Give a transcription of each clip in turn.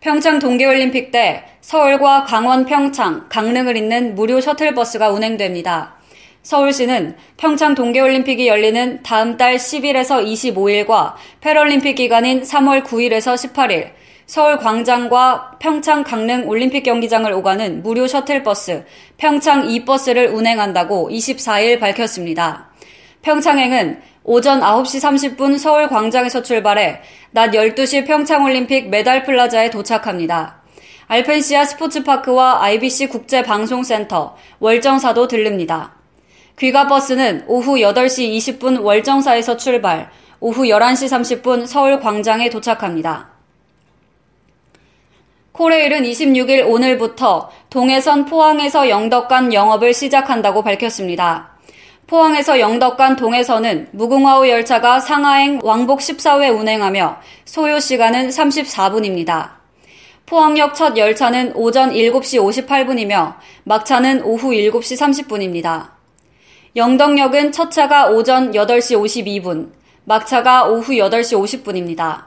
평창 동계올림픽 때 서울과 강원 평창, 강릉을 잇는 무료 셔틀버스가 운행됩니다. 서울시는 평창 동계올림픽이 열리는 다음 달 10일에서 25일과 패럴림픽 기간인 3월 9일에서 18일, 서울 광장과 평창 강릉 올림픽 경기장을 오가는 무료 셔틀버스 평창 2버스를 운행한다고 24일 밝혔습니다. 평창행은 오전 9시 30분 서울 광장에서 출발해 낮 12시 평창올림픽 메달 플라자에 도착합니다. 알펜시아 스포츠파크와 IBC 국제방송센터, 월정사도 들릅니다. 귀가버스는 오후 8시 20분 월정사에서 출발, 오후 11시 30분 서울 광장에 도착합니다. 코레일은 26일 오늘부터 동해선 포항에서 영덕 간 영업을 시작한다고 밝혔습니다. 포항에서 영덕 간 동해선은 무궁화호 열차가 상하행 왕복 14회 운행하며 소요 시간은 34분입니다. 포항역 첫 열차는 오전 7시 58분이며 막차는 오후 7시 30분입니다. 영덕역은 첫 차가 오전 8시 52분, 막차가 오후 8시 50분입니다.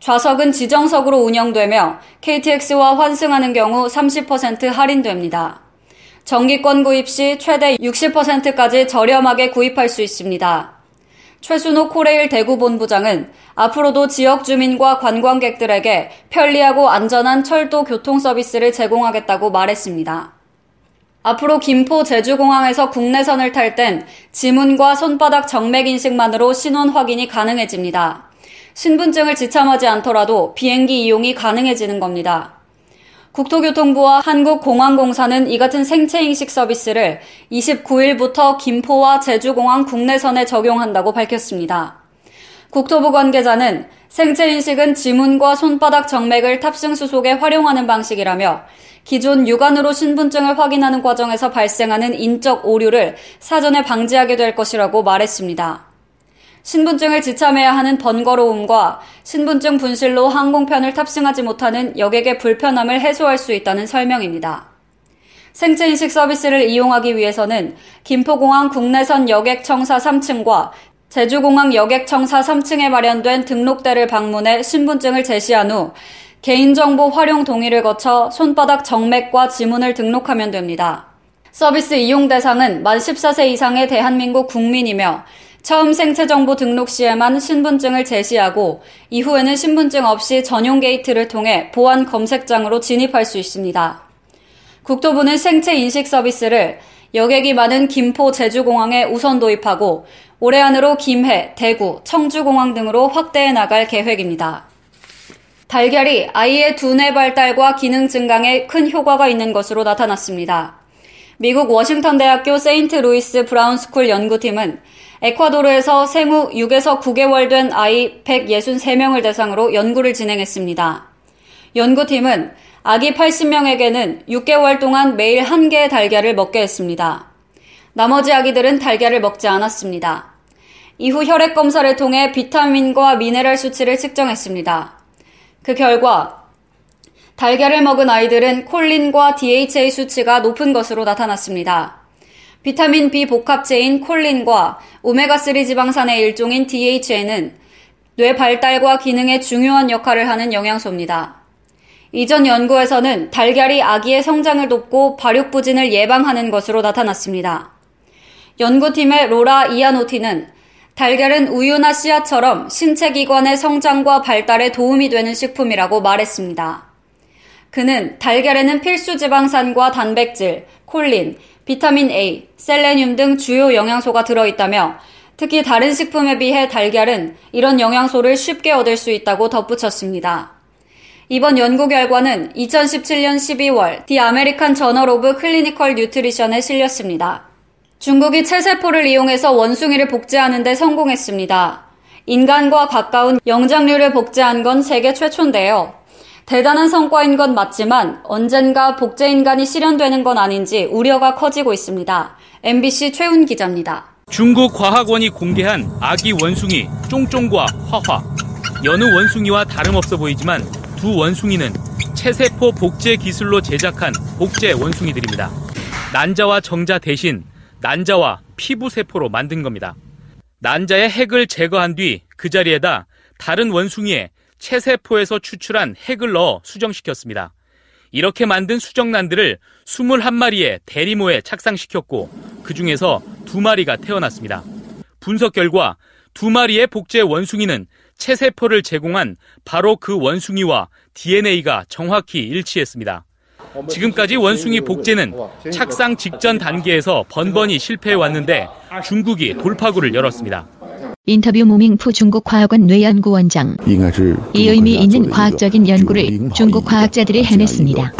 좌석은 지정석으로 운영되며 KTX와 환승하는 경우 30% 할인됩니다. 정기권 구입 시 최대 60%까지 저렴하게 구입할 수 있습니다. 최순호 코레일 대구본부장은 앞으로도 지역 주민과 관광객들에게 편리하고 안전한 철도 교통 서비스를 제공하겠다고 말했습니다. 앞으로 김포 제주공항에서 국내선을 탈 땐 지문과 손바닥 정맥 인식만으로 신원 확인이 가능해집니다. 신분증을 지참하지 않더라도 비행기 이용이 가능해지는 겁니다. 국토교통부와 한국공항공사는 이 같은 생체인식 서비스를 29일부터 김포와 제주공항 국내선에 적용한다고 밝혔습니다. 국토부 관계자는 생체인식은 지문과 손바닥 정맥을 탑승수 속에 활용하는 방식이라며 기존 육안으로 신분증을 확인하는 과정에서 발생하는 인적 오류를 사전에 방지하게 될 것이라고 말했습니다. 신분증을 지참해야 하는 번거로움과 신분증 분실로 항공편을 탑승하지 못하는 여객의 불편함을 해소할 수 있다는 설명입니다. 생체인식 서비스를 이용하기 위해서는 김포공항 국내선 여객청사 3층과 제주공항 여객청사 3층에 마련된 등록대를 방문해 신분증을 제시한 후 개인정보 활용 동의를 거쳐 손바닥 정맥과 지문을 등록하면 됩니다. 서비스 이용 대상은 만 14세 이상의 대한민국 국민이며 처음 생체 정보 등록 시에만 신분증을 제시하고 이후에는 신분증 없이 전용 게이트를 통해 보안 검색장으로 진입할 수 있습니다. 국토부는 생체 인식 서비스를 여객이 많은 김포 제주공항에 우선 도입하고 올해 안으로 김해, 대구, 청주공항 등으로 확대해 나갈 계획입니다. 달걀이 아이의 두뇌 발달과 기능 증강에 큰 효과가 있는 것으로 나타났습니다. 미국 워싱턴 대학교 세인트 루이스 브라운 스쿨 연구팀은 에콰도르에서 생후 6에서 9개월 된 아이 163명을 대상으로 연구를 진행했습니다. 연구팀은 아기 80명에게는 6개월 동안 매일 한 개의 달걀을 먹게 했습니다. 나머지 아기들은 달걀을 먹지 않았습니다. 이후 혈액 검사를 통해 비타민과 미네랄 수치를 측정했습니다. 그 결과 달걀을 먹은 아이들은 콜린과 DHA 수치가 높은 것으로 나타났습니다. 비타민 B 복합체인 콜린과 오메가3 지방산의 일종인 DHA는 뇌 발달과 기능에 중요한 역할을 하는 영양소입니다. 이전 연구에서는 달걀이 아기의 성장을 돕고 발육부진을 예방하는 것으로 나타났습니다. 연구팀의 로라 이아노티는 달걀은 우유나 씨앗처럼 신체 기관의 성장과 발달에 도움이 되는 식품이라고 말했습니다. 그는 달걀에는 필수 지방산과 단백질, 콜린, 비타민 A, 셀레늄 등 주요 영양소가 들어있다며 특히 다른 식품에 비해 달걀은 이런 영양소를 쉽게 얻을 수 있다고 덧붙였습니다. 이번 연구 결과는 2017년 12월 The American Journal of Clinical Nutrition에 실렸습니다. 중국이 체세포를 이용해서 원숭이를 복제하는 데 성공했습니다. 인간과 가까운 영장류를 복제한 건 세계 최초인데요. 대단한 성과인 건 맞지만 언젠가 복제인간이 실현되는 건 아닌지 우려가 커지고 있습니다. MBC 최훈 기자입니다. 중국 과학원이 공개한 아기 원숭이 쫑쫑과 화화. 여느 원숭이와 다름없어 보이지만 두 원숭이는 체세포 복제 기술로 제작한 복제 원숭이들입니다. 난자와 정자 대신 난자와 피부 세포로 만든 겁니다. 난자의 핵을 제거한 뒤 그 자리에다 다른 원숭이의 체세포에서 추출한 핵을 넣어 수정시켰습니다. 이렇게 만든 수정란들을 21마리의 대리모에 착상시켰고 그 중에서 두 마리가 태어났습니다. 분석 결과 두 마리의 복제 원숭이는 체세포를 제공한 바로 그 원숭이와 DNA가 정확히 일치했습니다. 지금까지 원숭이 복제는 착상 직전 단계에서 번번이 실패해 왔는데 중국이 돌파구를 열었습니다. 인터뷰 무밍푸 중국 과학원 뇌연구원장 이 의미 있는 과학적인 연구를 중국 과학자들이 해냈습니다.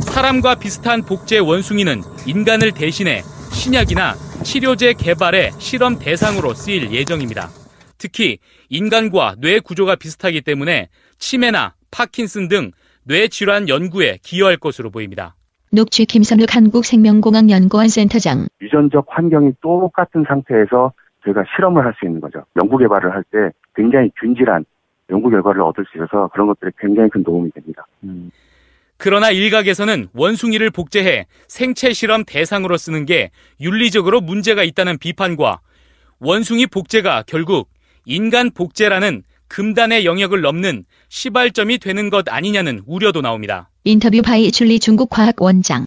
사람과 비슷한 복제 원숭이는 인간을 대신해 신약이나 치료제 개발의 실험 대상으로 쓰일 예정입니다. 특히 인간과 뇌 구조가 비슷하기 때문에 치매나 파킨슨 등 뇌질환 연구에 기여할 것으로 보입니다. 녹취 김선욱 한국생명공학연구원 센터장. 유전적 환경이 똑같은 상태에서 저희가 실험을 할 수 있는 거죠. 연구 개발을 할 때 굉장히 균질한 연구 결과를 얻을 수 있어서 그런 것들이 굉장히 큰 도움이 됩니다. 음. 그러나 일각에서는 원숭이를 복제해 생체 실험 대상으로 쓰는 게 윤리적으로 문제가 있다는 비판과 원숭이 복제가 결국 인간 복제라는 금단의 영역을 넘는 시발점이 되는 것 아니냐는 우려도 나옵니다. 인터뷰 바이 줄리 중국 과학 원장.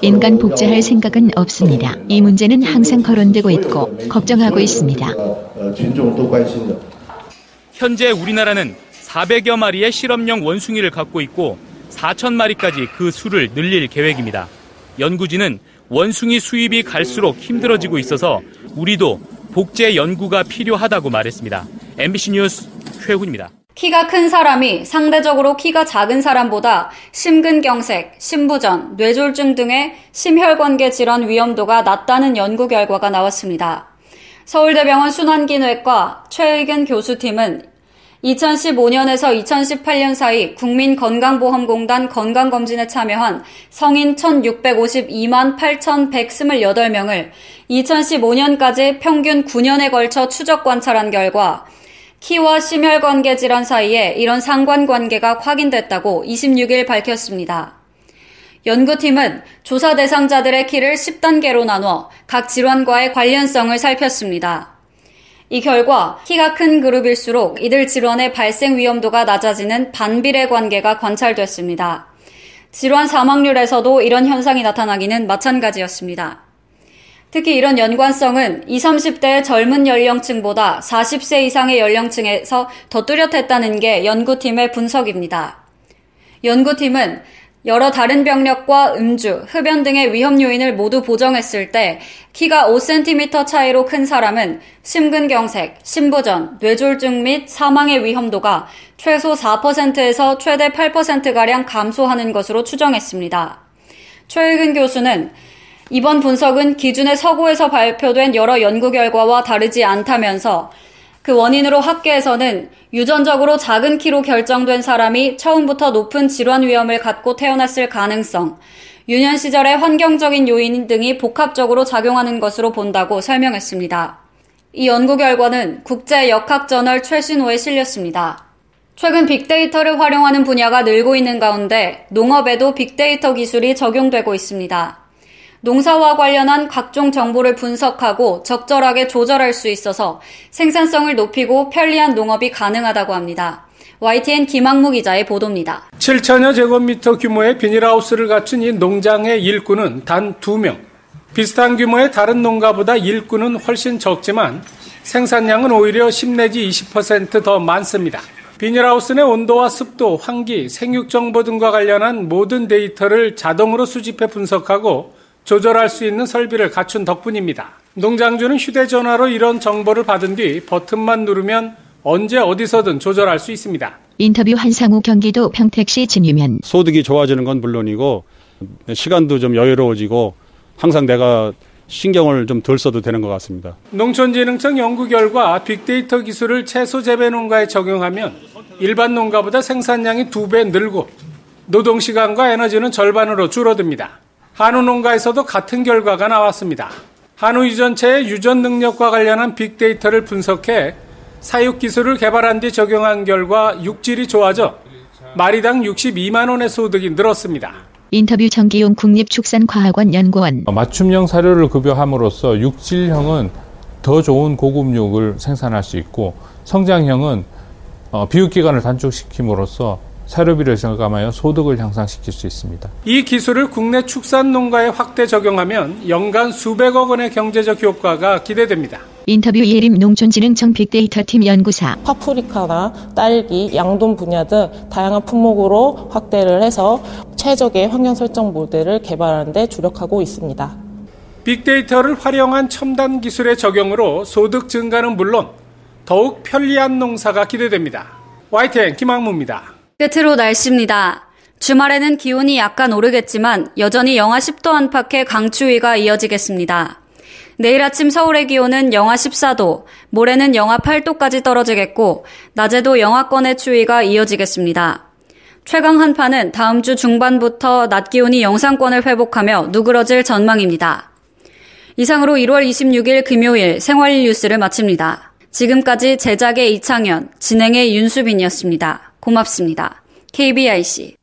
인간 복제할 생각은 없습니다. 이 문제는 항상 거론되고 있고 걱정하고 있습니다. 현재 우리나라는 400여 마리의 실험용 원숭이를 갖고 있고 4천 마리까지 그 수를 늘릴 계획입니다. 연구진은 원숭이 수입이 갈수록 힘들어지고 있어서 우리도 복제 연구가 필요하다고 말했습니다. MBC 뉴스 최훈입니다. 키가 큰 사람이 상대적으로 키가 작은 사람보다 심근경색, 심부전, 뇌졸중 등의 심혈관계 질환 위험도가 낮다는 연구 결과가 나왔습니다. 서울대병원 순환기내과 최의근 교수팀은 2015년에서 2018년 사이 국민건강보험공단 건강검진에 참여한 성인 1,652만 8,128명을 2015년까지 평균 9년에 걸쳐 추적 관찰한 결과 키와 심혈관계 질환 사이에 이런 상관관계가 확인됐다고 26일 밝혔습니다. 연구팀은 조사 대상자들의 키를 10단계로 나눠 각 질환과의 관련성을 살폈습니다. 이 결과 키가 큰 그룹일수록 이들 질환의 발생 위험도가 낮아지는 반비례 관계가 관찰됐습니다. 질환 사망률에서도 이런 현상이 나타나기는 마찬가지였습니다. 특히 이런 연관성은 20, 30대의 젊은 연령층보다 40세 이상의 연령층에서 더 뚜렷했다는 게 연구팀의 분석입니다. 연구팀은 여러 다른 병력과 음주, 흡연 등의 위험 요인을 모두 보정했을 때 키가 5cm 차이로 큰 사람은 심근경색, 심부전, 뇌졸중 및 사망의 위험도가 최소 4%에서 최대 8%가량 감소하는 것으로 추정했습니다. 최의근 교수는 이번 분석은 기준의 서구에서 발표된 여러 연구 결과와 다르지 않다면서 그 원인으로 학계에서는 유전적으로 작은 키로 결정된 사람이 처음부터 높은 질환 위험을 갖고 태어났을 가능성, 유년 시절의 환경적인 요인 등이 복합적으로 작용하는 것으로 본다고 설명했습니다. 이 연구 결과는 국제 역학 저널 최신호에 실렸습니다. 최근 빅데이터를 활용하는 분야가 늘고 있는 가운데 농업에도 빅데이터 기술이 적용되고 있습니다. 농사와 관련한 각종 정보를 분석하고 적절하게 조절할 수 있어서 생산성을 높이고 편리한 농업이 가능하다고 합니다. YTN 김학무 기자의 보도입니다. 7천여 제곱미터 규모의 비닐하우스를 갖춘 이 농장의 일꾼은 단 2명. 비슷한 규모의 다른 농가보다 일꾼은 훨씬 적지만 생산량은 오히려 10 내지 20%더 많습니다. 비닐하우스 내 온도와 습도, 환기, 생육 정보 등과 관련한 모든 데이터를 자동으로 수집해 분석하고 조절할 수 있는 설비를 갖춘 덕분입니다. 농장주는 휴대전화로 이런 정보를 받은 뒤 버튼만 누르면 언제 어디서든 조절할 수 있습니다. 인터뷰 한상우 경기도 평택시 진유면 소득이 좋아지는 건 물론이고 시간도 좀 여유로워지고 항상 내가 신경을 좀 덜 써도 되는 것 같습니다. 농촌진흥청 연구 결과 빅데이터 기술을 채소 재배 농가에 적용하면 일반 농가보다 생산량이 두 배 늘고 노동 시간과 에너지는 절반으로 줄어듭니다. 한우 농가에서도 같은 결과가 나왔습니다. 한우 유전체의 유전 능력과 관련한 빅데이터를 분석해 사육 기술을 개발한 뒤 적용한 결과 육질이 좋아져 마리당 62만 원의 소득이 늘었습니다. 인터뷰 정기용 국립축산과학원 연구원 맞춤형 사료를 급여함으로써 육질형은 더 좋은 고급육을 생산할 수 있고 성장형은 어, 비육 기간을 단축시킴으로써 사료비를 절감하여 소득을 향상시킬 수 있습니다. 이 기술을 국내 축산 농가에 확대 적용하면 연간 수백억 원의 경제적 효과가 기대됩니다. 인터뷰 예림 농촌진흥청 빅데이터팀 연구사 파프리카나 딸기, 양돈 분야 등 다양한 품목으로 확대를 해서 최적의 환경 설정 모델을 개발하는 데 주력하고 있습니다. 빅데이터를 활용한 첨단 기술의 적용으로 소득 증가는 물론 더욱 편리한 농사가 기대됩니다. YTN 김학무입니다. 끝으로 날씨입니다. 주말에는 기온이 약간 오르겠지만 여전히 영하 10도 안팎의 강추위가 이어지겠습니다. 내일 아침 서울의 기온은 영하 14도, 모레는 영하 8도까지 떨어지겠고, 낮에도 영하권의 추위가 이어지겠습니다. 최강 한파는 다음 주 중반부터 낮 기온이 영상권을 회복하며 누그러질 전망입니다. 이상으로 1월 26일 금요일 생활일 뉴스를 마칩니다. 지금까지 제작의 이창현, 진행의 윤수빈이었습니다. 고맙습니다. KBIC